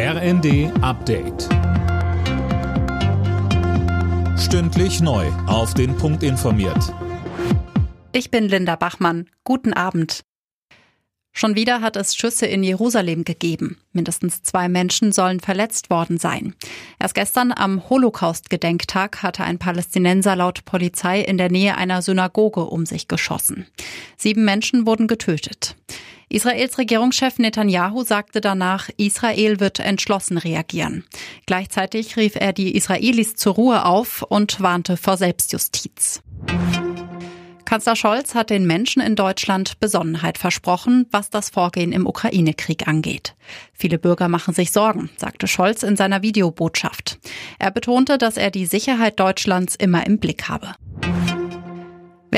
RND Update. Stündlich neu. Auf den Punkt informiert. Ich bin Linda Bachmann. Guten Abend. Schon wieder hat es Schüsse in Jerusalem gegeben. Mindestens zwei Menschen sollen verletzt worden sein. Erst gestern am Holocaust-Gedenktag hatte ein Palästinenser laut Polizei in der Nähe einer Synagoge um sich geschossen. Sieben Menschen wurden getötet. Israels Regierungschef Netanyahu sagte danach, Israel wird entschlossen reagieren. Gleichzeitig rief er die Israelis zur Ruhe auf und warnte vor Selbstjustiz. Kanzler Scholz hat den Menschen in Deutschland Besonnenheit versprochen, was das Vorgehen im Ukraine-Krieg angeht. Viele Bürger machen sich Sorgen, sagte Scholz in seiner Videobotschaft. Er betonte, dass er die Sicherheit Deutschlands immer im Blick habe.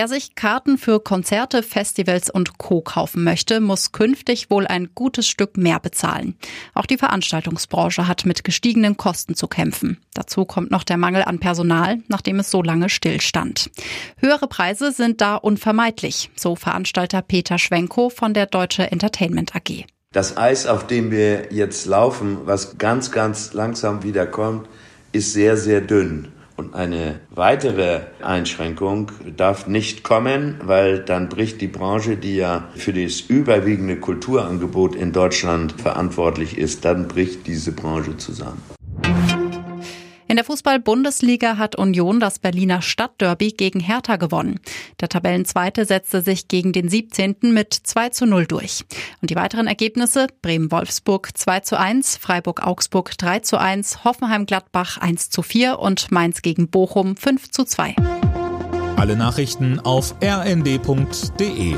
Wer sich Karten für Konzerte, Festivals und Co. kaufen möchte, muss künftig wohl ein gutes Stück mehr bezahlen. Auch die Veranstaltungsbranche hat mit gestiegenen Kosten zu kämpfen. Dazu kommt noch der Mangel an Personal, nachdem es so lange stillstand. Höhere Preise sind da unvermeidlich, so Veranstalter Peter Schwenko von der Deutsche Entertainment AG. Das Eis, auf dem wir jetzt laufen, was ganz, ganz langsam wieder kommt, ist sehr, sehr dünn. Und eine weitere Einschränkung darf nicht kommen, weil dann bricht die Branche, die ja für das überwiegende Kulturangebot in Deutschland verantwortlich ist, dann bricht diese Branche zusammen. In der Fußball-Bundesliga hat Union das Berliner Stadtderby gegen Hertha gewonnen. Der Tabellenzweite setzte sich gegen den 17. mit 2 zu 0 durch. Und die weiteren Ergebnisse Bremen-Wolfsburg 2 zu 1, Freiburg-Augsburg 3 zu 1, Hoffenheim-Gladbach 1 zu 4 und Mainz gegen Bochum 5 zu 2. Alle Nachrichten auf rnd.de